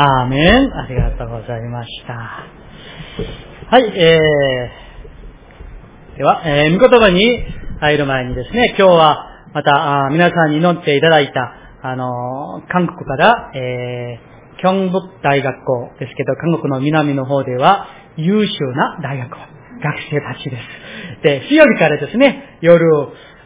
アーメン。ありがとうございました。はい、えー、では、えー、御言葉に入る前にですね、今日はまた、あ皆さんに祈っていただいた、あのー、韓国から、えー、キョンブ大学校ですけど、韓国の南の方では優秀な大学校、学生たちです。で、水曜日からですね、夜、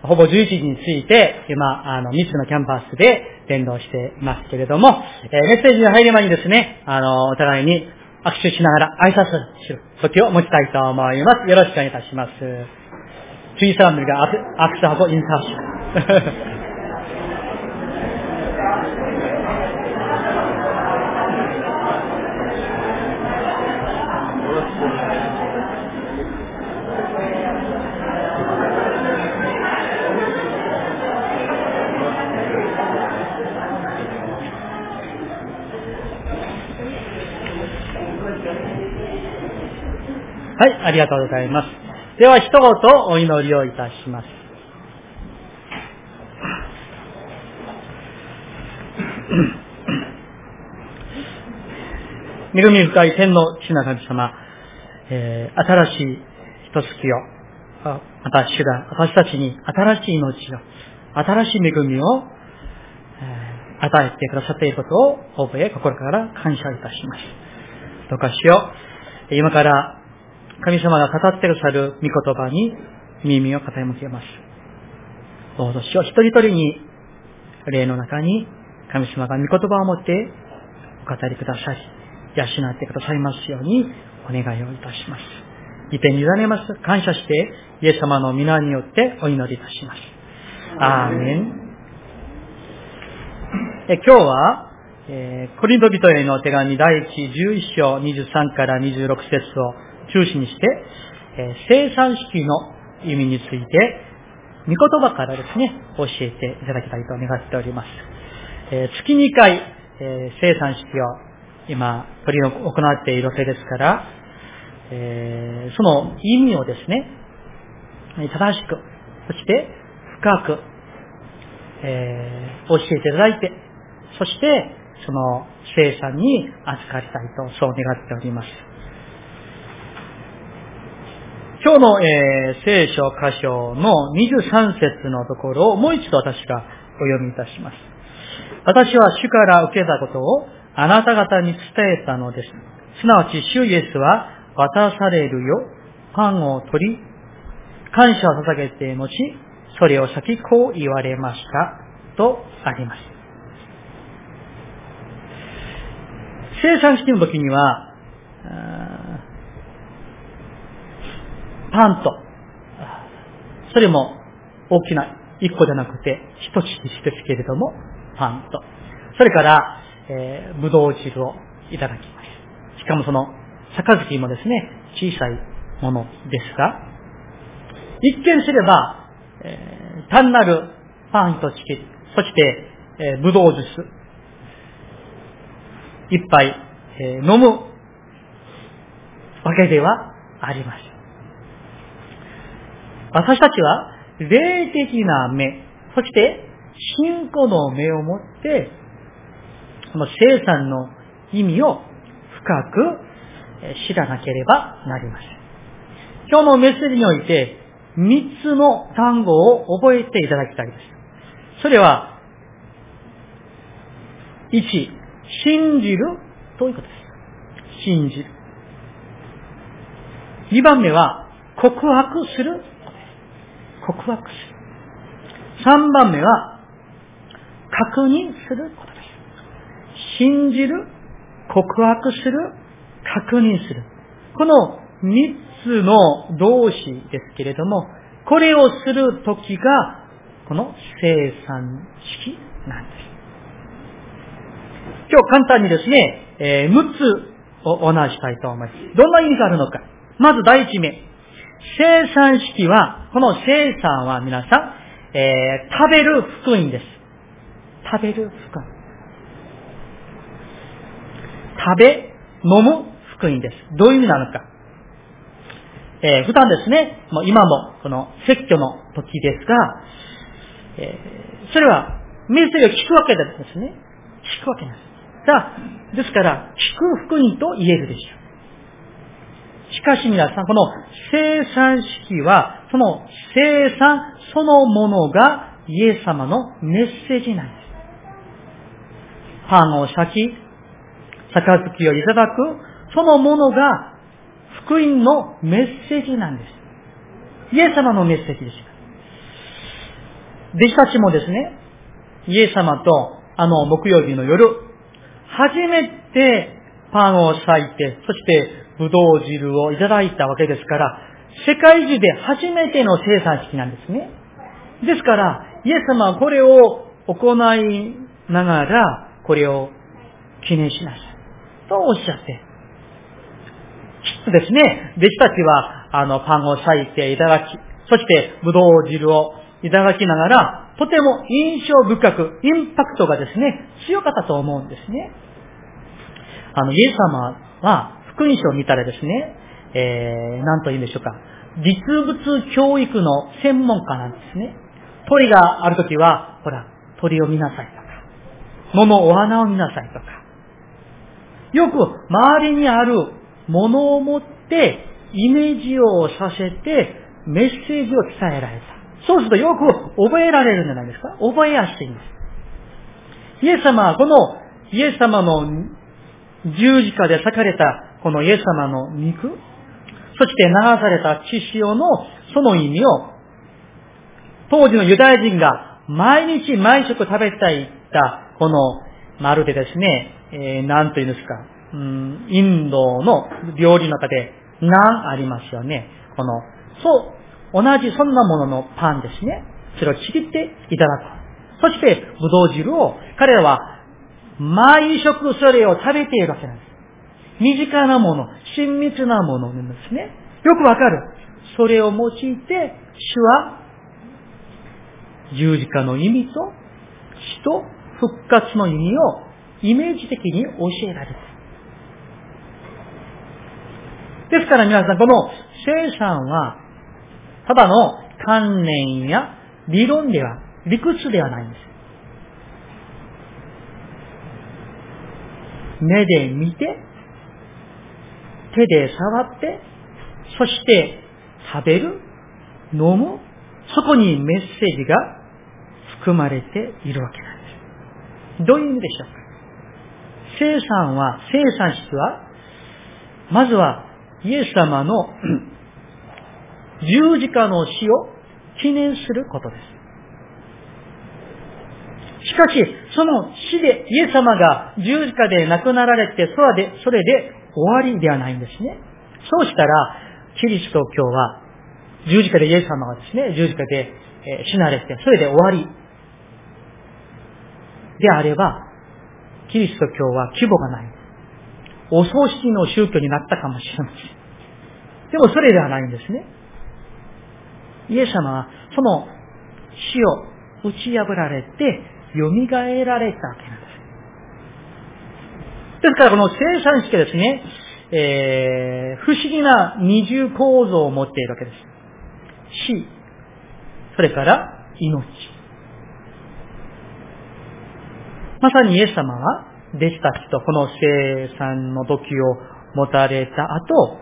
ほぼ11時について、今、あの、3つのキャンパスで伝道していますけれども、えーメッセージに入る前にですね、あの、お互いに握手しながら挨拶する時を持ちたいと思います。よろしくお願いいたします。주의사람들과 악수하고 인사합시다. はい、ありがとうございます。では、一言お祈りをいたします。恵み深い天の父な神様、えー新しい一月を、また主が私たちに新しい命を、新しい恵みを、えー与えてくださっていることを覚え、心から感謝いたします。どうかしよう。今から神様が語ってくださる御言葉に耳を傾けます。どうぞしよう。一人一人に、霊の中に神様が御言葉を持ってお語りください。養ってくださいますようにお願いをいたします。一点に委ねます。感謝して、イエス様の皆によってお祈りいたします。アーメン。え今日は、えーコリント人への手紙第1、11章23から26節を中心にして、えー生産式の意味について、御言葉からですね、教えていただきたいと願っております。え月2回、えー生産式を今、取り行っているわけですから、えその意味をですね、正しく、そして深く、え教えていただいて、そして、その生産に預かりたいと、そう願っております。今日の、えー聖書箇所の23節のところをもう一度私がお読みいたします。私は主から受けたことをあなた方に伝えたのです。すなわち主イエスは渡されるよ、パンを取り、感謝を捧げて後、それを先こう言われました。とあります。生産式の時には、あーパンと、それも大きな一個じゃなくて、一つ一つけれども、パンと。それから、えー、ぶどう汁をいただきます。しかもその、杯もですね、小さいものですが、一見すれば、えー単なるパンとチキ、そして、えーぶどうジュース、一杯、えー飲むわけではありません。私たちは、霊的な目、そして、信仰の目を持って、この生産の意味を深く知らなければなりません。今日のメッセージにおいて、三つの単語を覚えていただきたいです。それは、一、信じるということです。信じる。二番目は、告白する。告白する。三番目は、確認することです。信じる、告白する、確認する。この三つの動詞ですけれども、これをするときが、この生産式なんです。今日簡単にですね、えー、6つをお話したいと思います。どんな意味があるのか。まず第一目。生産式は、この生産は皆さん、えー食べる福音です。食べる福音。食べ、飲む福音です。どういう意味なのか。えー普段ですね、もう今もこの説教の時ですが、えーそれはメッセージを聞くわけでですね、聞くわけなんです。さあ、ですから、聞く福音と言えるでしょう。しかし皆さん、この生産式は、その生産そのものがイエス様のメッセージなんです。パンを裂き、杯をいただく、そのものが福音のメッセージなんです。イエス様のメッセージです。弟子たちもですね、イエス様とあの木曜日の夜、初めてパンを裂いて、そしてブドウ汁をいただいたわけですから、世界中で初めての生産式なんですね。ですから、イエス様はこれを行いながら、これを記念しなさい。とおっしゃって。きっとですね、弟子たちは、あの、パンを裂いていただき、そして、ぶどう汁をいただきながら、とても印象深く、インパクトがですね、強かったと思うんですね。あの、イエス様は、福音書を見たらですね、えー、なんと言うんでしょうか。実物教育の専門家なんですね。鳥があるときは、ほら、鳥を見なさいとか、桃お花を見なさいとか、よく周りにあるものを持ってイメージをさせてメッセージを伝えられた。そうするとよく覚えられるんじゃないですか覚えやすいんです。イエス様はこのイエス様の十字架で裂かれたこのイエス様の肉、そして流された血潮のその意味を当時のユダヤ人が毎日毎食食べたいったこのまるでですね、えー、なんというんですか、うん、インドの料理の中でナンありますよね。この、そう、同じそんなもののパンですね。それをちぎっていただく。そして、ぶどう汁を、彼らは毎食それを食べているわけなんです。身近なもの、親密なものなんですね。よくわかる。それを用いて、主は十字架の意味と死と復活の意味をイメージ的に教えられる。ですから皆さん、この生産は、ただの観念や理論では、理屈ではないんです。目で見て、手で触って、そして食べる、飲む、そこにメッセージが含まれているわけなんです。どういう意味でしょうか？生産は、生産式は、まずはイエス様の 十字架の死を記念することです。しかし、その死でイエス様が十字架で亡くなられて、それで、それで終わりではないんですね。そうしたら、キリスト教は、十字架でイエス様がですね、十字架で死なれて、それで終わりであれば、キリスト教は規模がない。お葬式の宗教になったかもしれません。でもそれではないんですね。イエス様はその死を打ち破られて、蘇られたわけなんで。ですからこの生産式ですね、えー、不思議な二重構造を持っているわけです。死、それから命。まさにイエス様は弟子たちとこの生産の時を持たれた後、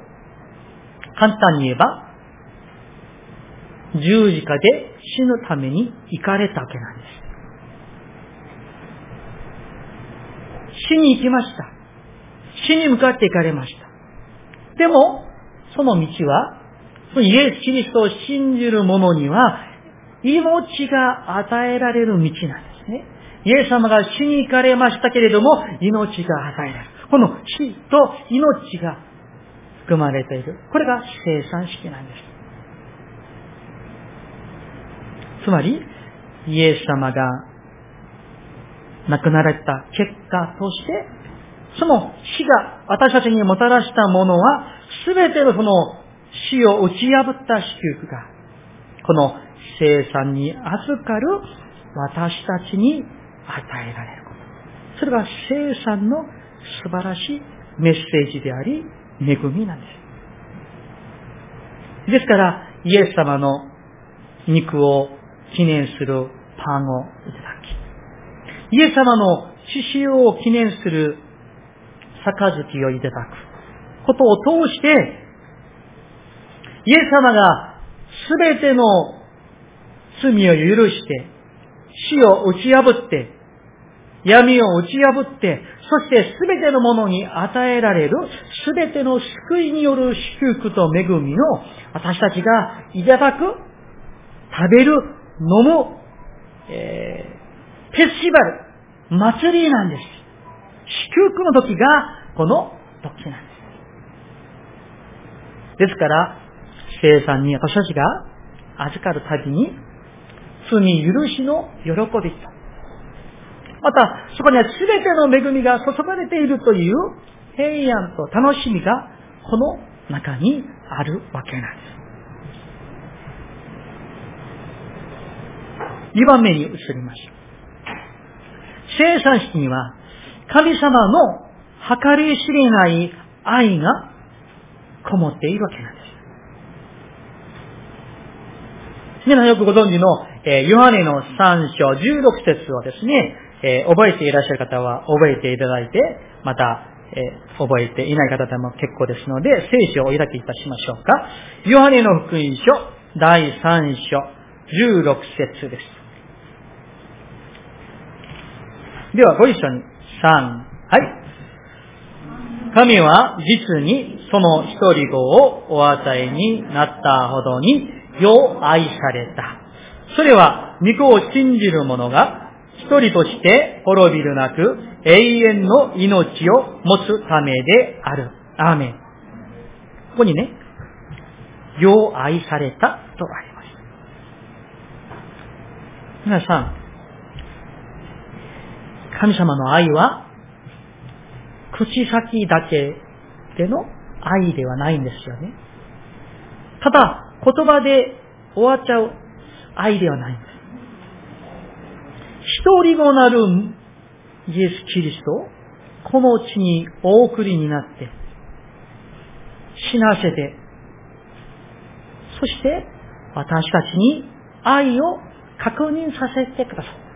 簡単に言えば、十字架で死ぬために行かれたわけなんです。死に行きました。死に向かって行かれました。でも、その道は、イエス・キリストを信じる者には、命が与えられる道なんですね。イエス様が死に行かれましたけれども、命が与えられる。この死と命が含まれている。これが生産式なんです。つまり、イエス様が亡くなられた結果として、その死が私たちにもたらしたものは、すべてのその死を打ち破った祝福が、この生産に預かる私たちに与えられること。それが生産の素晴らしいメッセージであり、恵みなんです。ですから、イエス様の肉を記念するパンをいただき、イエス様の血潮を記念する杯をいただくことを通して、イエス様がすべての罪を許して、死を打ち破って、闇を打ち破って、そしてすべてのものに与えられる、すべての救いによる祝福と恵みを私たちがいただく、食べる、飲む、えー、フェスティバル、祭りなんです。祝福の時がこの時なんです。ですから、生産に私たちが預かるたびに、罪許しの喜びと、また、そこには全ての恵みが注がれているという平安と楽しみがこの中にあるわけなんです。2番目に移りましょう。生産式には神様の計り知れない愛がこもっているわけなんです。皆さんよくご存知の、えー、ヨハネの3章16節をですね、えー、覚えていらっしゃる方は覚えていただいて、また、えー、覚えていない方でも結構ですので、聖書をお開きいたしましょうか。ヨハネの福音書、第3章、16節です。では、ご一緒に、3、はい。神は実にその一人子をお与えになったほどに、よう愛された。それは、御子を信じる者が一人として滅びるなく永遠の命を持つためである。アーメン。ここにね、よう愛されたとあります。皆さん、神様の愛は、口先だけでの愛ではないんですよね。ただ、言葉で終わっちゃう愛ではないんです。一人子なるイエス・キリストをこの地にお送りになって、死なせて、そして私たちに愛を確認させてください。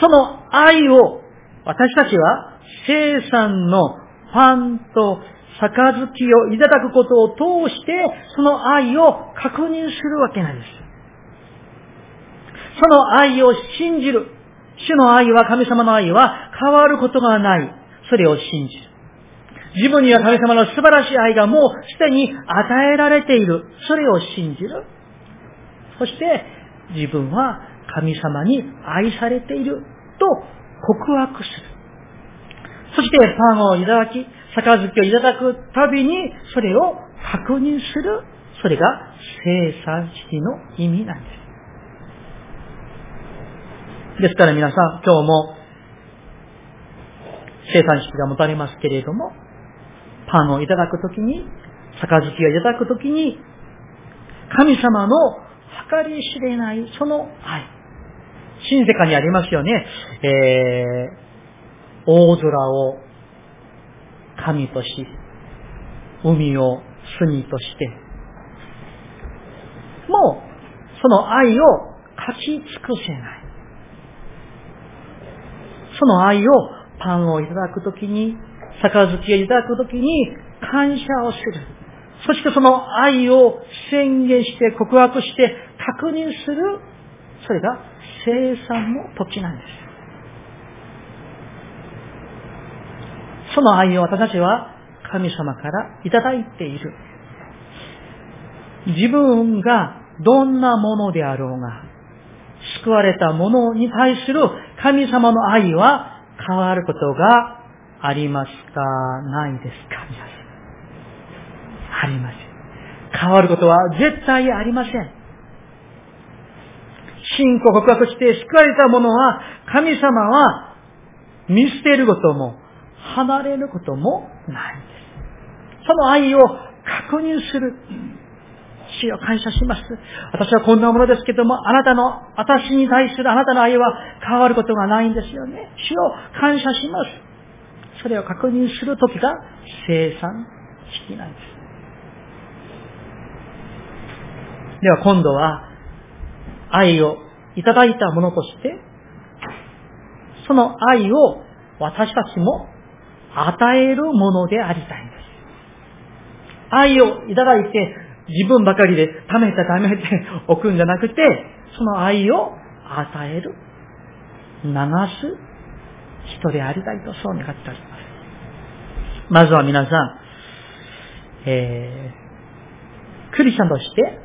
その愛を私たちは生産のパンと杯をいただくことを通して、その愛を確認するわけなんです。その愛を信じる。主の愛は、神様の愛は変わることがない。それを信じる。自分には神様の素晴らしい愛がもうすでに与えられている。それを信じる。そして、自分は神様に愛されていると告白する。そしてパンをいただき、杯をいただくたびにそれを確認する。それが生産式の意味なんです。ですから皆さん、今日も生産式が持たれますけれども、パンをいただくときに、杯をいただくときに、神様の計り知れないその愛。新世界にありますよね。えー、大空を神とし、海を隅として、もう、その愛を勝ち尽くせない。その愛をパンをいただくときに、杯をいただくときに感謝をする。そしてその愛を宣言して告白して確認する。それが生産の時なんです。その愛を私たちは神様からいただいている。自分がどんなものであろうが、救われたものに対する神様の愛は変わることがありますかないですか皆さん。ありません。変わることは絶対ありません。信仰告白して救われた者は神様は見捨てることも離れることもないんです。その愛を確認する。主よ感謝します。私はこんなものですけども、あなたの、私に対するあなたの愛は変わることがないんですよね。主よ感謝します。それを確認するときが生産式なんです。では今度は、愛をいただいたものとして、その愛を私たちも与えるものでありたいんです。愛をいただいて自分ばかりで貯めて貯めておくんじゃなくて、その愛を与える、流す人でありたいとそう願っております。まずは皆さん、えー、クリスチャンとして、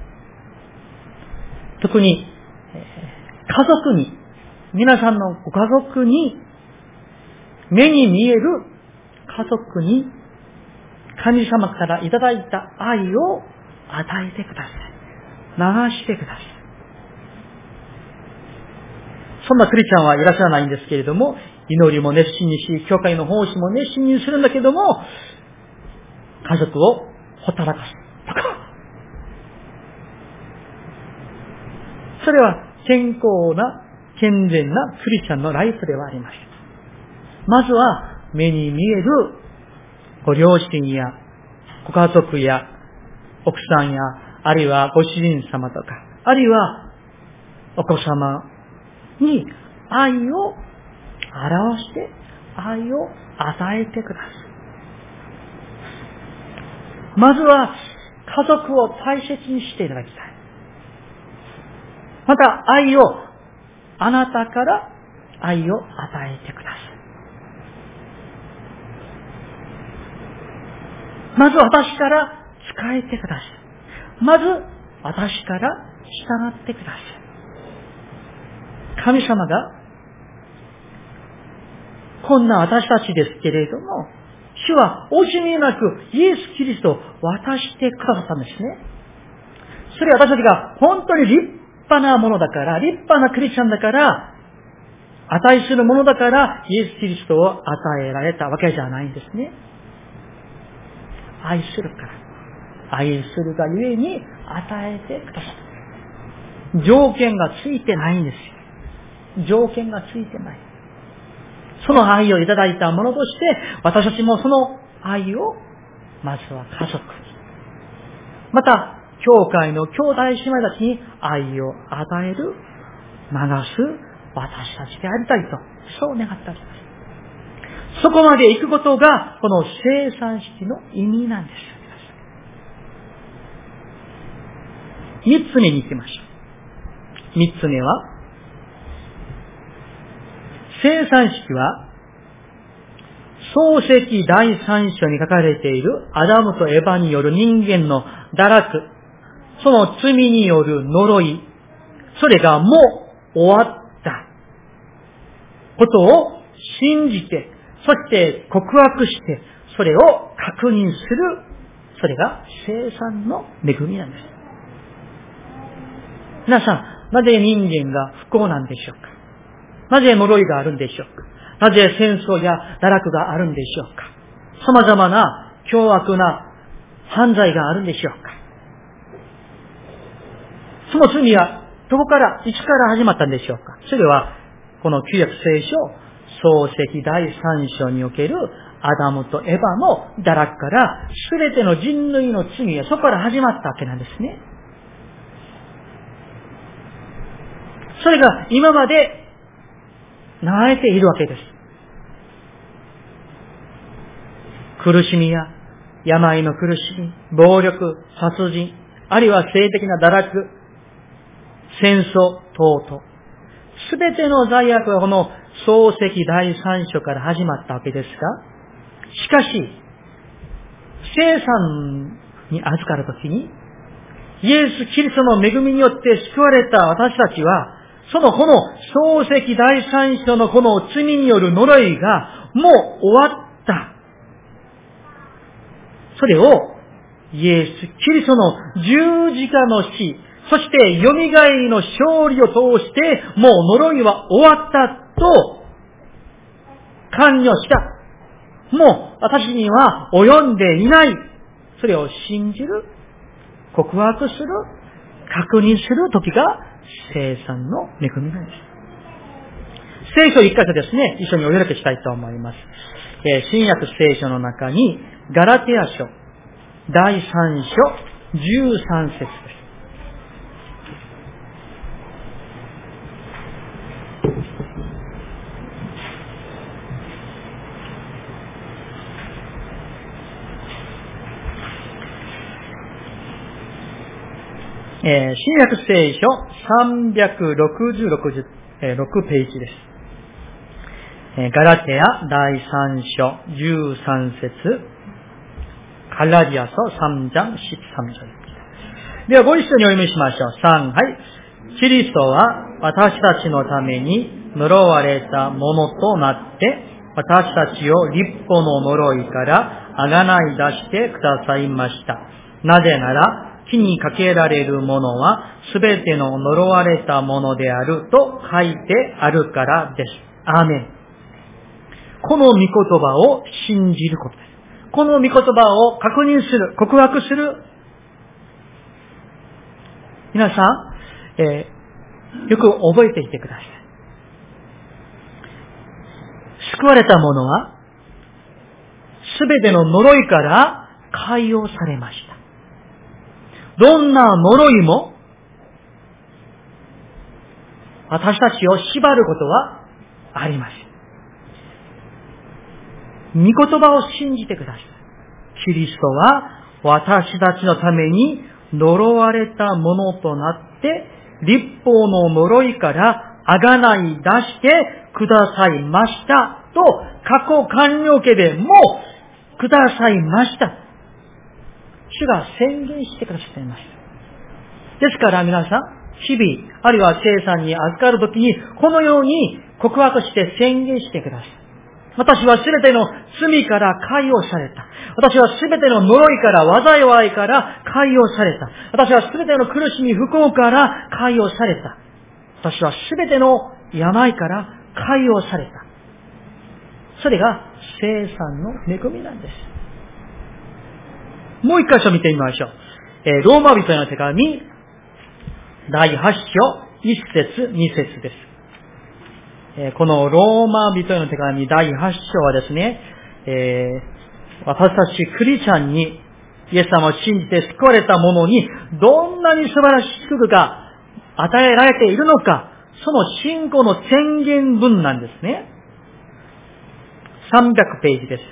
特に、家族に、皆さんのご家族に、目に見える家族に、神様からいただいた愛を与えてください。流してください。そんなクリスチャンはいらっしゃらないんですけれども、祈りも熱心にし、教会の奉仕も熱心にするんだけども、家族をほったらかすとか、それは健康な、健全なクリスチャンのライフではありません。まずは、目に見えるご両親やご家族や奥さんや、あるいはご主人様とか、あるいはお子様に愛を表して、愛を与えてください。まずは、家族を大切にしていただきたい。また、愛を、あなたから愛を与えてください。まず私から使えてください。まず、私から従ってください。神様が、こんな私たちですけれども、主は惜しみなくイエス・キリストを渡してくださったんですね。それは私たちが本当に立派なものだから、立派なクリスチャンだから、値するものだから、イエス・キリストを与えられたわけじゃないんですね。愛するから。愛するがゆえに与えてくださる。条件がついてないんですよ。条件がついてない。その愛をいただいたものとして、私たちもその愛を、まずは家族に。また、教会の兄弟姉妹たちに愛を与える、流す私たちでありたいと、そう願っております。そこまで行くことが、この生産式の意味なんです。三つ目に行きましょう。三つ目は、生産式は、漱石第三章に書かれているアダムとエヴァによる人間の堕落、その罪による呪い、それがもう終わった。ことを信じて、そして告白して、それを確認する、それが生産の恵みなんです。皆さん、なぜ人間が不幸なんでしょうか？なぜ呪いがあるんでしょうか？なぜ戦争や堕落があるんでしょうか？様々な凶悪な犯罪があるんでしょうか？その罪はどこから、いつから始まったんでしょうか？それは、この旧約聖書、創世第三章におけるアダムとエヴァの堕落から、すべての人類の罪がそこから始まったわけなんですね。それが今まで流れているわけです。苦しみや病の苦しみ、暴力、殺人、あるいは性的な堕落、戦争等々。すべての罪悪はこの漱石第三章から始まったわけですが、しかし、生産に預かるときに、イエス・キリストの恵みによって救われた私たちは、そのこの漱石第三章のこの罪による呪いがもう終わった。それをイエス・キリストの十字架の死、そして蘇りの勝利を通して、もう呪いは終わったと、関与した。もう私には及んでいない。それを信じる、告白する、確認する時が生産の恵みなんです。聖書一箇所ですね、一緒にお読みしたいと思います。えー、新約聖書の中に、ガラテア書、第3章、13節です。えー、新約聖書366、え6ページです。えー、ガラテア第3章13節カラリアソ3章13章です。ではご一緒にお読みしましょう。3、はい。キリストは私たちのために呪われたものとなって、私たちを立法の呪いからあがない出してくださいました。なぜなら、火にかけられるものはすべての呪われたものであると書いてあるからです。アーメン。この御言葉を信じることです。この御言葉を確認する、告白する。皆さん、えー、よく覚えていてください。救われた者は、すべての呪いから解放されました。どんな呪いも、私たちを縛ることはありません。御言葉を信じてください。キリストは私たちのために呪われたものとなって、立法の呪いからあがない出してくださいましたと、過去完了家でもくださいました。主が宣言してくださっています。ですから皆さん、日々、あるいは生産に預かるときに、このように告白して宣言してください。私はすべての罪から解放された。私はすべての呪いから、災いから解放された。私はすべての苦しみ、不幸から解放された。私はすべての病から解放された。それが生産の恵みなんです。もう一箇所見てみましょう。えー、ローマ人への手紙、第8章、1節、2節です。えー、このローマ人への手紙第8章はですね、えー、私たちクリスチャンにイエス様を信じて救われた者にどんなに素晴らしい祝が与えられているのか、その信仰の宣言文なんですね。300ページです。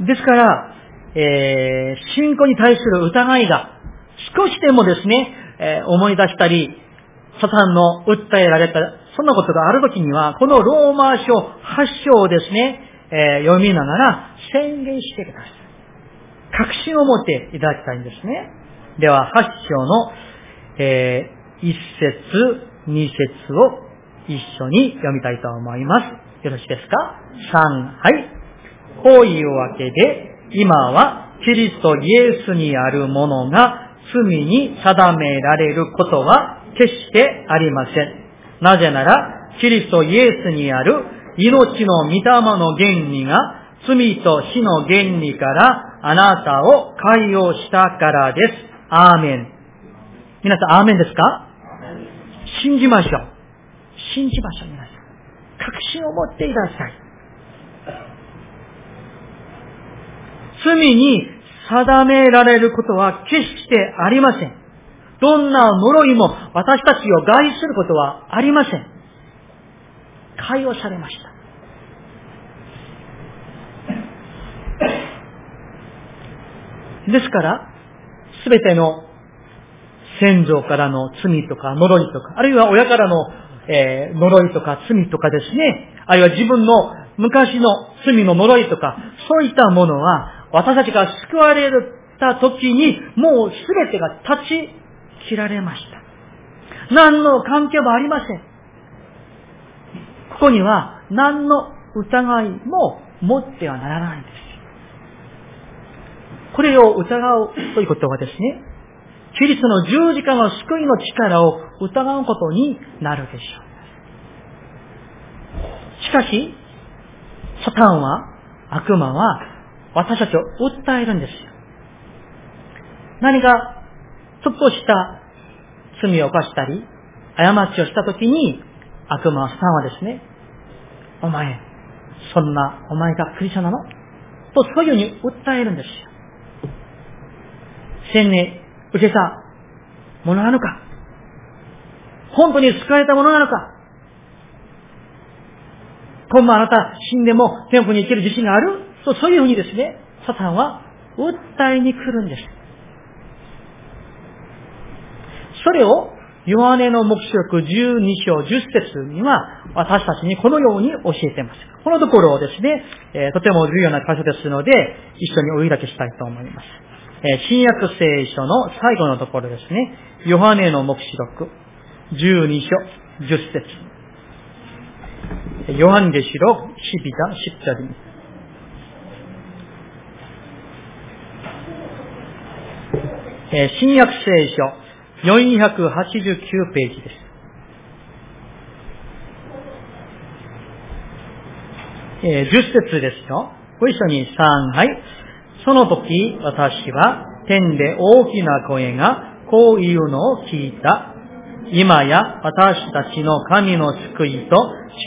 ですから、えー、信仰に対する疑いが少しでもですね、えー、思い出したり、サタンの訴えられた、そんなことがあるときには、このローマ書8章をですね、えー、読みながら宣言してください。確信を持っていただきたいんですね。では、8章の、えー、1節、2節を一緒に読みたいと思います。よろしいですか ?3、はい。こういうわけで、今はキリストイエスにあるものが罪に定められることは決してありません。なぜなら、キリストイエスにある命の御霊の原理が罪と死の原理からあなたを解放したからです。アーメン。皆さん、アーメンですか？信じましょう。信じましょう、皆さん。確信を持っていただきたい。罪に定められることは決してありません。どんな呪いも私たちを害することはありません。解放されました。ですから、すべての先祖からの罪とか呪いとか、あるいは親からの、えー、呪いとか罪とかですね、あるいは自分の昔の罪の呪いとか、そういったものは私たちが救われた時に、もうすべてが立ち切られました。何の関係もありません。ここには何の疑いも持ってはならないんです。これを疑うということはですね、キリストの十字架の救いの力を疑うことになるでしょう。しかし、サタンは、悪魔は、私たちを訴えるんですよ。何か、ちょっとした罪を犯したり、過ちをしたときに、悪魔さんはですね、お前、そんな、お前がクリスチャなの？と、そういうふうに訴えるんですよ。千年受けたものなのか？本当に救われたものなのか？今晩あなた死んでも天国に行ける自信がある？そういうふうにですね、サタンは訴えに来るんです。それをヨハネの目視録12章10節には私たちにこのように教えています。このところをですね、え、とても重要な箇所ですので、一緒にお開きしたいと思います。え、新約聖書の最後のところですね、ヨハネの目視録12章10節ヨハンゲシロシビタシッチャリえ新約聖書489ページです。えー、10節ですよ。ご一緒に3、はい。その時、私は天で大きな声がこういうのを聞いた。今や私たちの神の救いと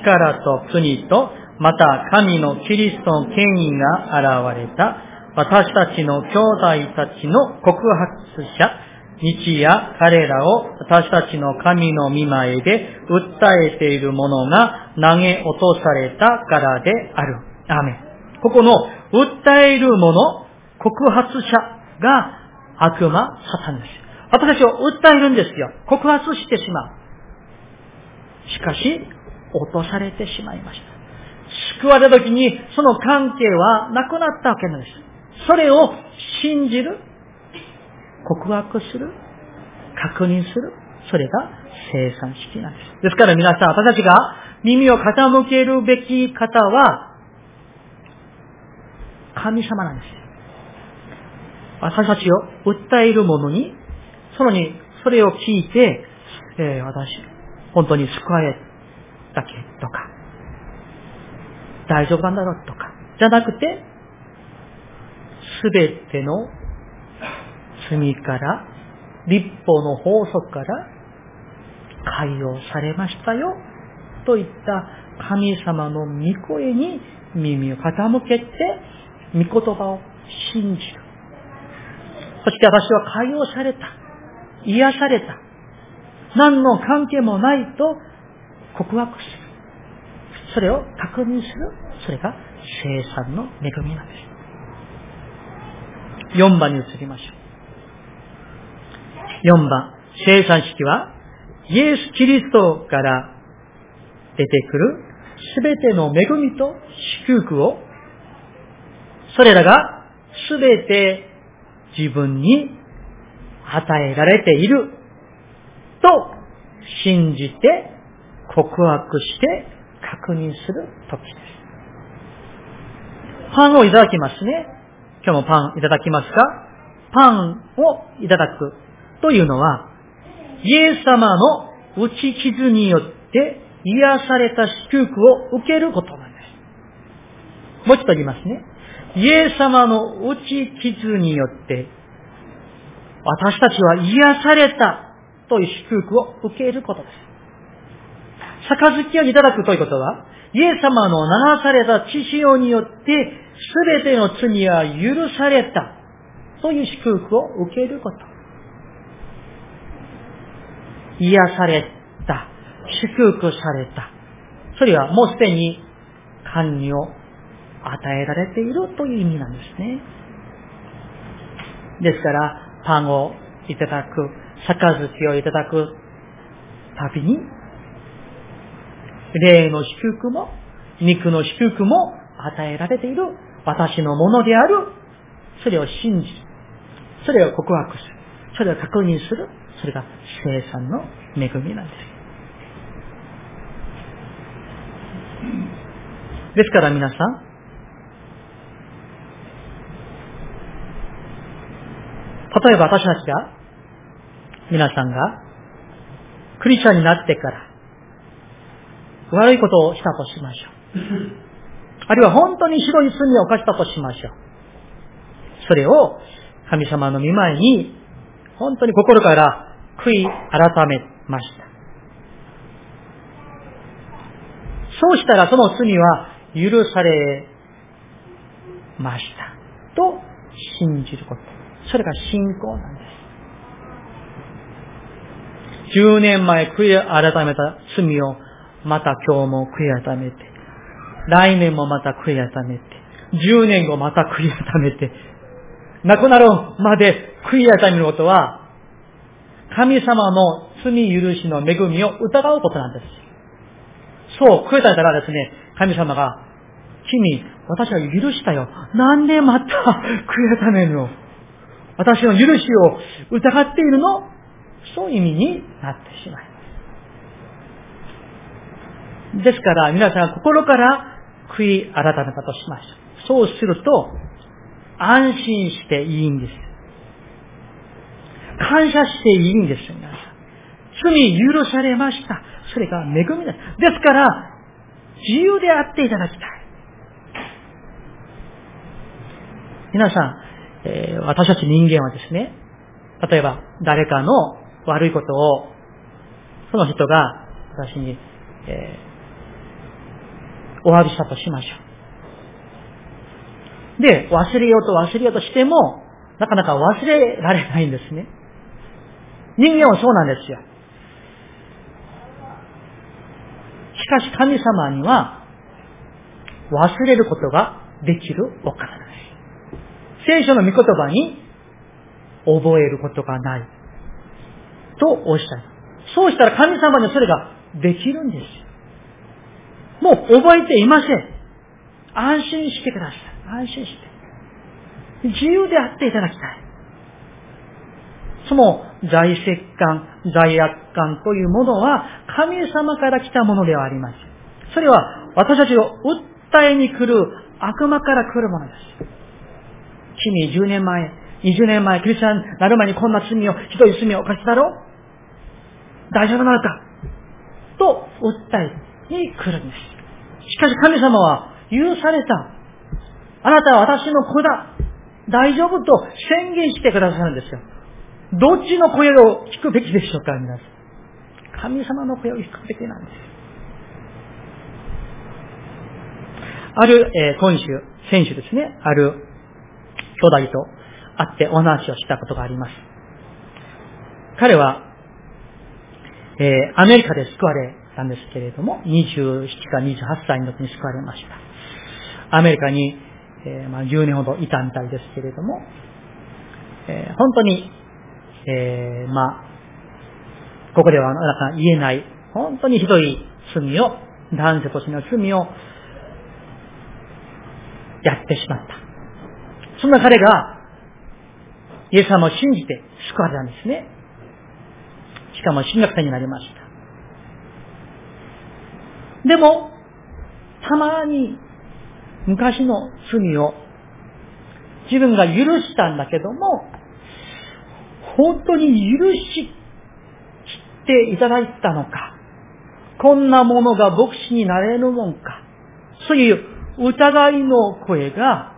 力と国と、また神のキリストの権威が現れた。私たちの兄弟たちの告発者、日夜彼らを私たちの神の見前で訴えているものが投げ落とされたからである。アメここの訴えるもの、告発者が悪魔、サタンです。私たちを訴えるんですよ。告発してしまう。しかし、落とされてしまいました。救われた時に、その関係はなくなったわけなんです。それを信じる、告白する、確認する、それが生産式なんです。ですから皆さん、私たちが耳を傾けるべき方は、神様なんです。私たちを訴える者に、そのに、それを聞いて、えー、私、本当に救われたけとか、大丈夫なんだろうとか、じゃなくて、すべての罪から、立法の法則から解放されましたよ、といった神様の御声に耳を傾けて、御言葉を信じる。そして私は解放された。癒された。何の関係もないと告白する。それを確認する。それが生産の恵みなんです。4番に移りましょう。4番、生産式は、イエス・キリストから出てくるすべての恵みと祝福を、それらがすべて自分に与えられていると信じて告白して確認する時です。パンをいただきますね。今日もパンいただきますかパンをいただくというのは、イエス様の打ち傷によって癒された祝福を受けることなんです。もう一度言いますね。イエス様の打ち傷によって、私たちは癒されたという祝福を受けることです。杯をいただくということは、イエス様の流された血潮によってすべての罪は許された。そういう祝福を受けること。癒された。祝福された。それはもうすでに管理を与えられているという意味なんですね。ですから、パンをいただく、杯をいただくたびに、霊の祝福も、肉の祝福も与えられている私のものである。それを信じる。それを告白する。それを確認する。それが生産の恵みなんです。ですから皆さん、例えば私たちが、皆さんが、クリスチャンになってから、悪いことをしたとしましょう。あるいは本当に白い罪を犯したとしましょう。それを神様の見前に本当に心から悔い改めました。そうしたらその罪は許されました。と信じること。それが信仰なんです。10年前悔い改めた罪をまた今日も悔い改めて、来年もまた悔い改めて、10年後また悔い改めて、亡くなるまで悔い改めることは、神様の罪許しの恵みを疑うことなんです。そう、食えたらですね、神様が、君、私は許したよ。なんでまた食えためるの？私の許しを疑っているの？そういう意味になってしまいます。ですから、皆さん心から悔い改めたとしましょう。そうすると、安心していいんです。感謝していいんですよ、皆さん。罪許されました。それが恵みです。ですから、自由であっていただきたい。皆さん、えー、私たち人間はですね、例えば誰かの悪いことを、その人が私に、え、お詫びしたとしましょう。で、忘れようと忘れようとしても、なかなか忘れられないんですね。人間はそうなんですよ。しかし神様には忘れることができるお方です。聖書の御言葉に覚えることがないとおっしゃる。そうしたら神様にそれができるんですよ。もう覚えていません。安心してください。安心して。自由であっていただきたい。その罪石感、罪悪感というものは神様から来たものではありません。それは私たちを訴えに来る悪魔から来るものです。君10年前、20年前、クリスチャンになる前にこんな罪を、ひどい罪を犯しただろう大丈夫なのか？と訴えに来るんです。しかし神様は許された。あなたは私の子だ。大丈夫と宣言してくださるんですよ。どっちの声を聞くべきでしょうか、皆さん。神様の声を聞くべきなんです。ある、えー、今週、先週ですね、ある兄弟と会ってお話をしたことがあります。彼は、えー、アメリカで救われたんですけれども、27か28歳の時に救われました。アメリカに、えー、まあ、10年ほどいたみたいですけれども、えー、本当にえー、まあ、ここではなかなか言えない、本当にひどい罪を、男性としての罪をやってしまった。そんな彼が、イエス様を信じて救われたんですね。しかも進学生になりました。でも、たまに昔の罪を自分が許したんだけども、本当に許していただいたのか、こんなものが牧師になれるもんか、そういう疑いの声が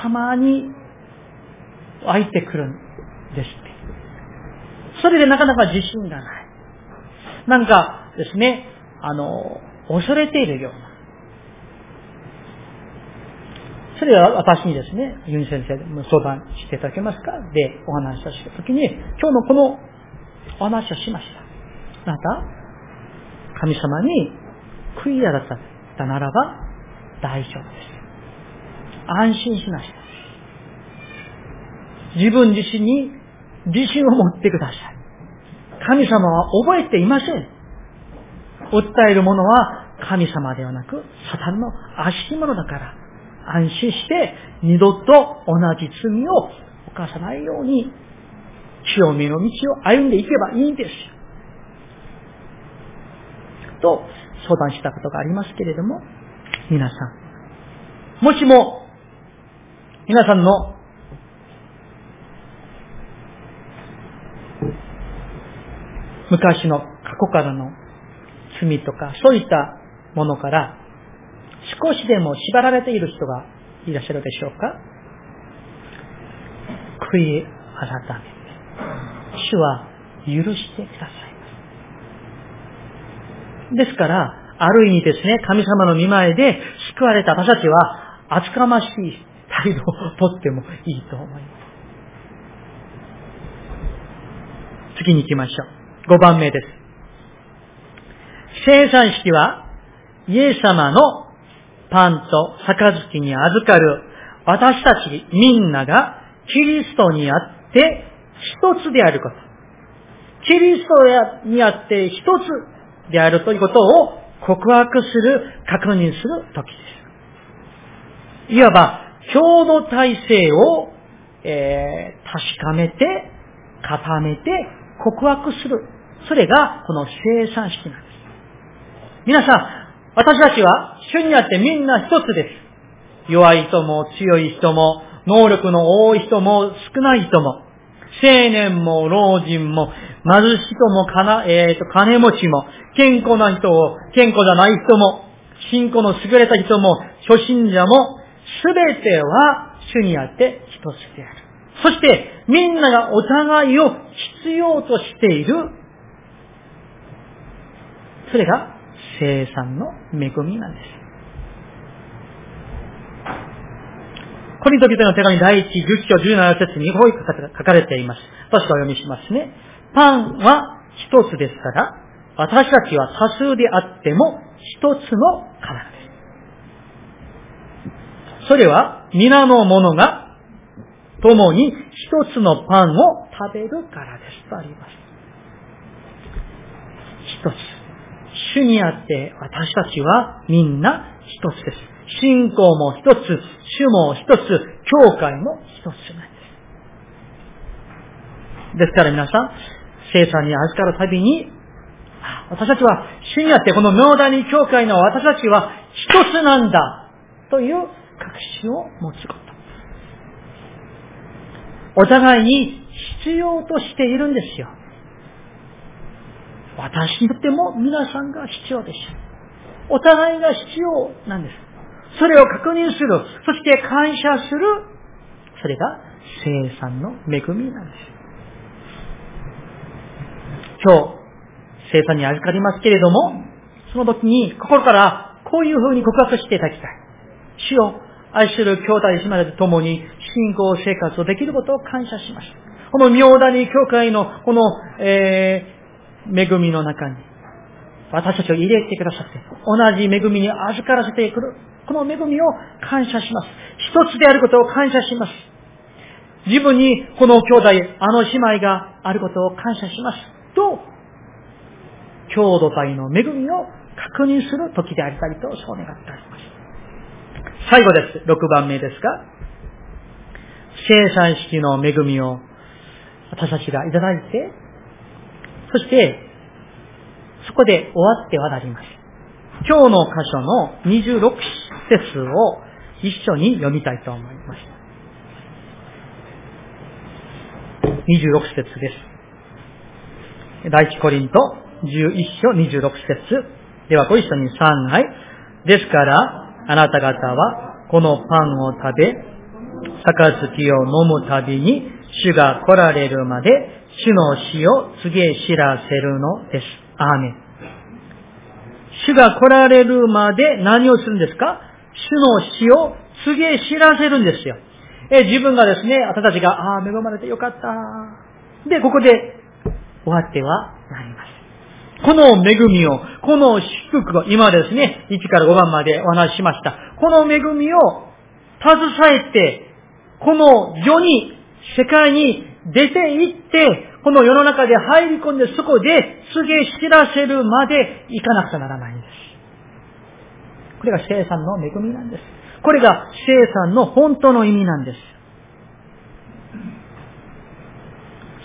たまに湧いてくるんですって。それでなかなか自信がない。なんかですね、あの、恐れているような。それは私にですね、ユニ先生も相談していただけますか？で、お話をしたときに、今日のこのお話をしました。あなた、神様に悔い改めたならば大丈夫です。安心しました。自分自身に自信を持ってください。神様は覚えていません。訴えるものは神様ではなく、サタンの悪しき者だから、安心して二度と同じ罪を犯さないように清めの道を歩んでいけばいいんですよ。と相談したことがありますけれども、皆さん、もしも皆さんの昔の過去からの罪とかそういったものから少しでも縛られている人がいらっしゃるでしょうか？悔い改め、主は許してくださいますですから、ある意味ですね、神様の見前で救われた私たちは、厚かましい態度をとってもいいと思います。次に行きましょう。5番目です。生産式は、イエス様のパンと杯に預かる私たちみんながキリストにあって一つであること。キリストにあって一つであるということを告白する、確認する時です。いわば、共同体制を、えー、確かめて、固めて、告白する。それが、この生産式なんです。皆さん、私たちは、主にあってみんな一つです。弱い人も強い人も、能力の多い人も少ない人も、青年も老人も、貧しい人もかな、えー、と、金持ちも、健康な人を、健康じゃない人も、信仰の優れた人も、初心者も、すべては主にあって一つである。そして、みんながお互いを必要としている、それが生産の恵みなんです。コリント人の手紙第1、10章17節にこう書かれています。私がお読みしますね。パンは一つですから、私たちは多数であっても一つの体です。それは皆の者が共に一つのパンを食べるからですとあります。一つ。主にあって私たちはみんな一つです。信仰も一つ、主も一つ、教会も一つなんです。ですから皆さん、生産に預かるたびに、私たちは主にあってこの明大に教会の私たちは一つなんだという確信を持つこと。お互いに必要としているんですよ。私にとっても皆さんが必要です。お互いが必要なんです。それを確認する。そして感謝する。それが生産の恵みなんです。今日、生産に預かりますけれども、その時に心からこういうふうに告白していただきたい。主を愛する兄弟姉妹と共に信仰生活をできることを感謝します。この妙谷教会のこの、えー、恵みの中に、私たちを入れてくださって、同じ恵みに預からせてくる。この恵みを感謝します。一つであることを感謝します。自分にこの兄弟、あの姉妹があることを感謝します。と、郷土体の恵みを確認する時でありたいとそう願っております。最後です。6番目ですが、生産式の恵みを私たちがいただいて、そして、そこで終わってはなります。今日の箇所の26節を一緒に読みたいと思います。26節です。第一コリント11章26節ではご一緒に3杯。ですから、あなた方はこのパンを食べ、杯を飲むたびに主が来られるまで主の死を告げ知らせるのです。アーメン。主が来られるまで何をするんですか？主の死を告げ知らせるんですよ。え自分がですね、私たちが、ああ、恵まれてよかった。で、ここで終わってはなります。この恵みを、この祝福を、今ですね、1から5番までお話ししました。この恵みを携えて、この世に、世界に出て行って、この世の中で入り込んでそこで告げ知らせるまで行かなくちゃならないんです。これが生産の恵みなんです。これが生産の本当の意味なんです。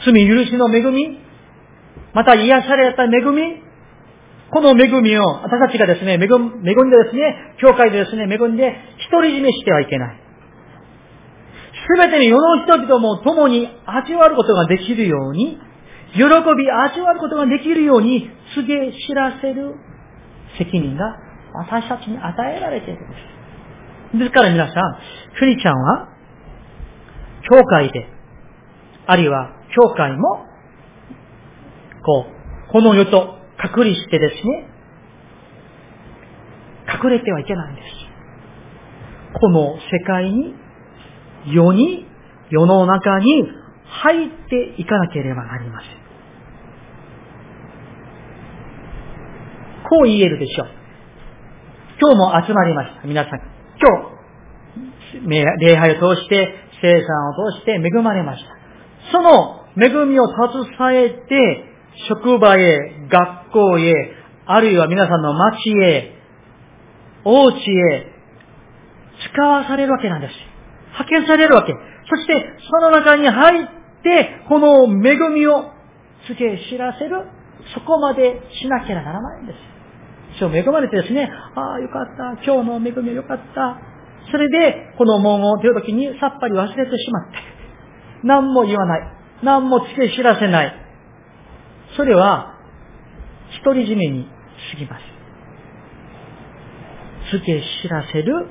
罪許しの恵み、また癒された恵み、この恵みを私たちがですね、恵んでですね、教会でですね、恵んで独り占めしてはいけない。すべてに世の人々も共に味わうことができるように、喜び味わうことができるように告げ知らせる責任が私たちに与えられているんです。ですから皆さん、クリちゃんは、教会で、あるいは教会も、こう、この世と隔離してですね、隠れてはいけないんです。この世界に、世に、世の中に入っていかなければなりません。こう言えるでしょう。今日も集まりました。皆さん。今日、礼拝を通して、生産を通して恵まれました。その恵みを携えて、職場へ、学校へ、あるいは皆さんの町へ、お家へ、使わされるわけなんです。派遣されるわけ。そして、その中に入って、この恵みを告げ知らせる、そこまでしなければならないんです。そう恵まれてですね、ああ、よかった、今日の恵みはよかった。それで、この門を出るときにさっぱり忘れてしまって、何も言わない。何も付け知らせない。それは、独り占めに過ぎます。付け知らせる、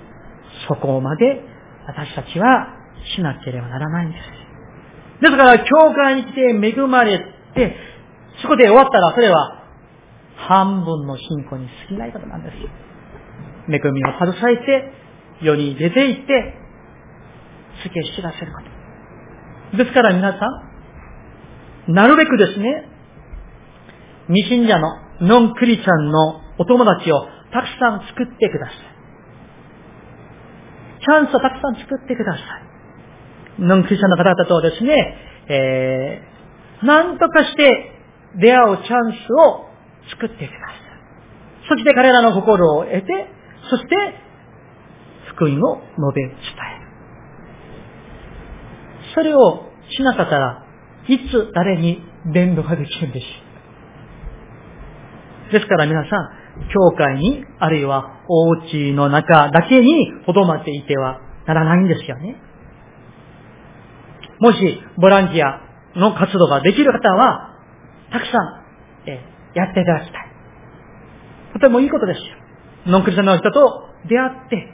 そこまで私たちはしなければならないんです。ですから、教会に来て恵まれて、そこで終わったら、それは半分の信仰に過ぎないことなんです。恵みを携えて、世に出て行って、付け知らせること。ですから皆さん、なるべくですね、未信者のノンクリチャンのお友達をたくさん作ってください。チャンスをたくさん作ってください。ノンクリチャンの方々とですね、えー、何とかして出会うチャンスを作ってください。そして彼らの心を得て、そして福音を述べ伝える。それをしなかったらいつ誰に伝道ができるんでしょう。ですから皆さん、教会に、あるいはお家の中だけに留まっていてはならないんですよね。もし、ボランティアの活動ができる方は、たくさん、えやっていただきたい。とてもいいことですよ。ノンクリスチャンの人と出会って、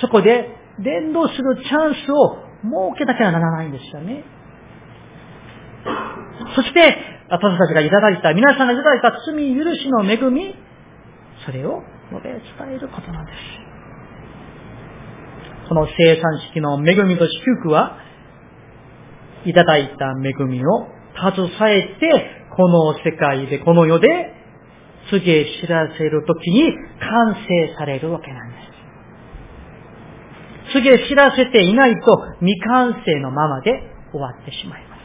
そこで伝道するチャンスを設けなきゃならないんですよね。そして、私たちがいただいた、皆さんがいただいた罪許しの恵み、それを述べ伝えることなんです。この生産式の恵みと祝福は、いただいた恵みを携えて、この世界で、この世で、告げ知らせるときに完成されるわけなんです。告げ知らせていないと未完成のままで終わってしまいます。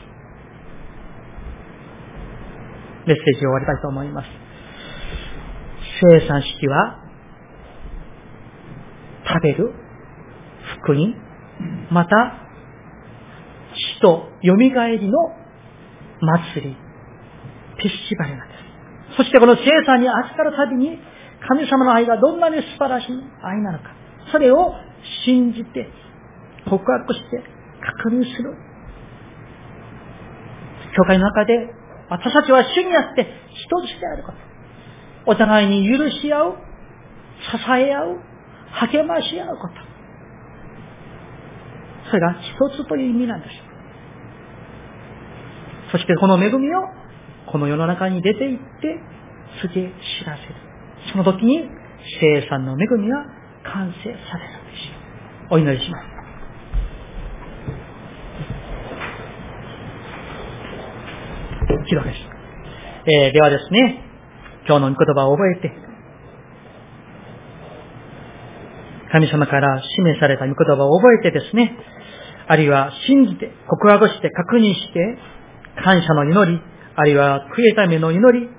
メッセージを終わりたいと思います。生産式は、食べる、福音、また、死と蘇りの祭り、ピッシバリなんです。そしてこの生産に預かるたびに、神様の愛がどんなに素晴らしい愛なのか、それを信じて、告白して、確認する。教会の中で、私たちは主にあって一つであること。お互いに許し合う、支え合う、励まし合うこと。それが一つという意味なんです。そしてこの恵みをこの世の中に出て行って告げ知らせる。その時に生産の恵みが完成されるんです。お祈りします。祈祷です。えー、ではですね、今日の御言葉を覚えて、神様から示された御言葉を覚えてですね、あるいは信じて、告白して、確認して、感謝の祈り、あるいは悔いための祈り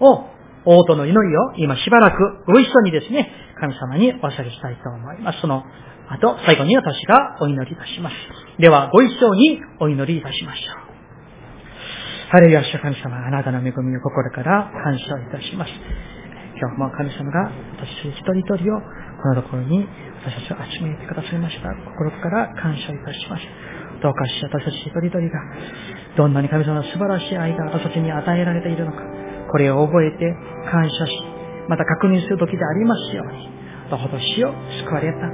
を、王との祈りを今しばらくご一緒にですね、神様にお捧げしたいと思います。その後、最後に私がお祈りいたします。では、ご一緒にお祈りいたしましょう。ハレルヤ主神様、あなたの恵みを心から感謝いたします。今日も神様が私一人一人をこのところに私たちを集めてくださいました。心から感謝いたします。どうかし私たち一人一人が、どんなに神様の素晴らしい愛が私たちに与えられているのか、これを覚えて感謝し、また確認する時でありますように、どうぞ死を救われた。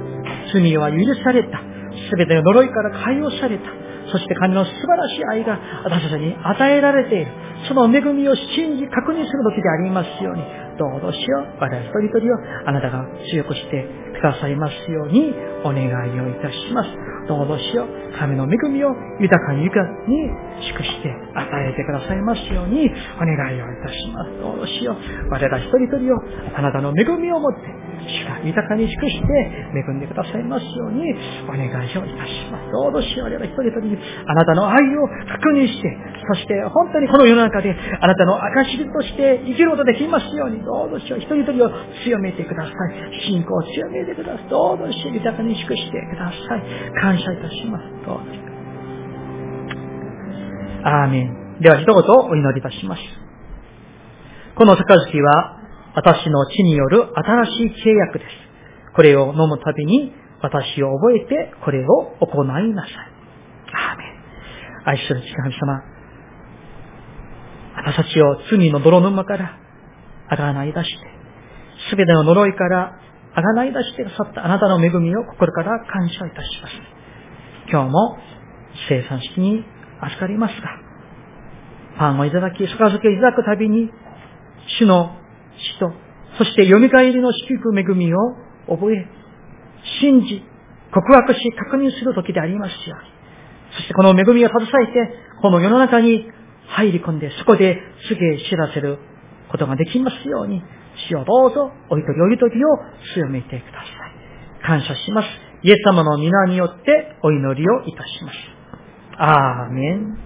罪は許された。すべての呪いから解放された。そして神の素晴らしい愛が私たちに与えられている。その恵みを信じ確認する時でありますように、どうぞしよう。我々一人一人をあなたが強くしてくださいますようにお願いをいたします。どうぞしよう。神の恵みを豊かに豊かに祝して与えてくださいますようにお願いをいたします。どうぞしよう。我ら一人一人をあなたの恵みをもって豊かに祝して恵んでくださいますようにお願いをいたします。どうぞ主よれば一人一人にあなたの愛を確認して、そして本当にこの世の中であなたの証として生きることできますように、どうぞ主よ一人一人を強めてください。信仰を強めてください。どうぞ主豊かに祝してください。感謝いたします。どうぞ。アーメン。では一言お祈りいたします。この杯は私の地による新しい契約です。これを飲むたびに私を覚えてこれを行いなさい。アーメン。愛する神様、私たちを罪の泥沼からあがない出して、すべての呪いからあがない出してくださったあなたの恵みを心から感謝いたします。今日も生産式に預かりますが、パンをいただき、杯をいただくたびに、主の死と、そして蘇りの祝福恵みを覚え、信じ、告白し、確認する時でありますように。そしてこの恵みを携えて、この世の中に入り込んで、そこで告げ知らせることができますように、主をどうぞ、お一人お一人を強めてください。感謝します。イエス様の皆によってお祈りをいたします。アーメン。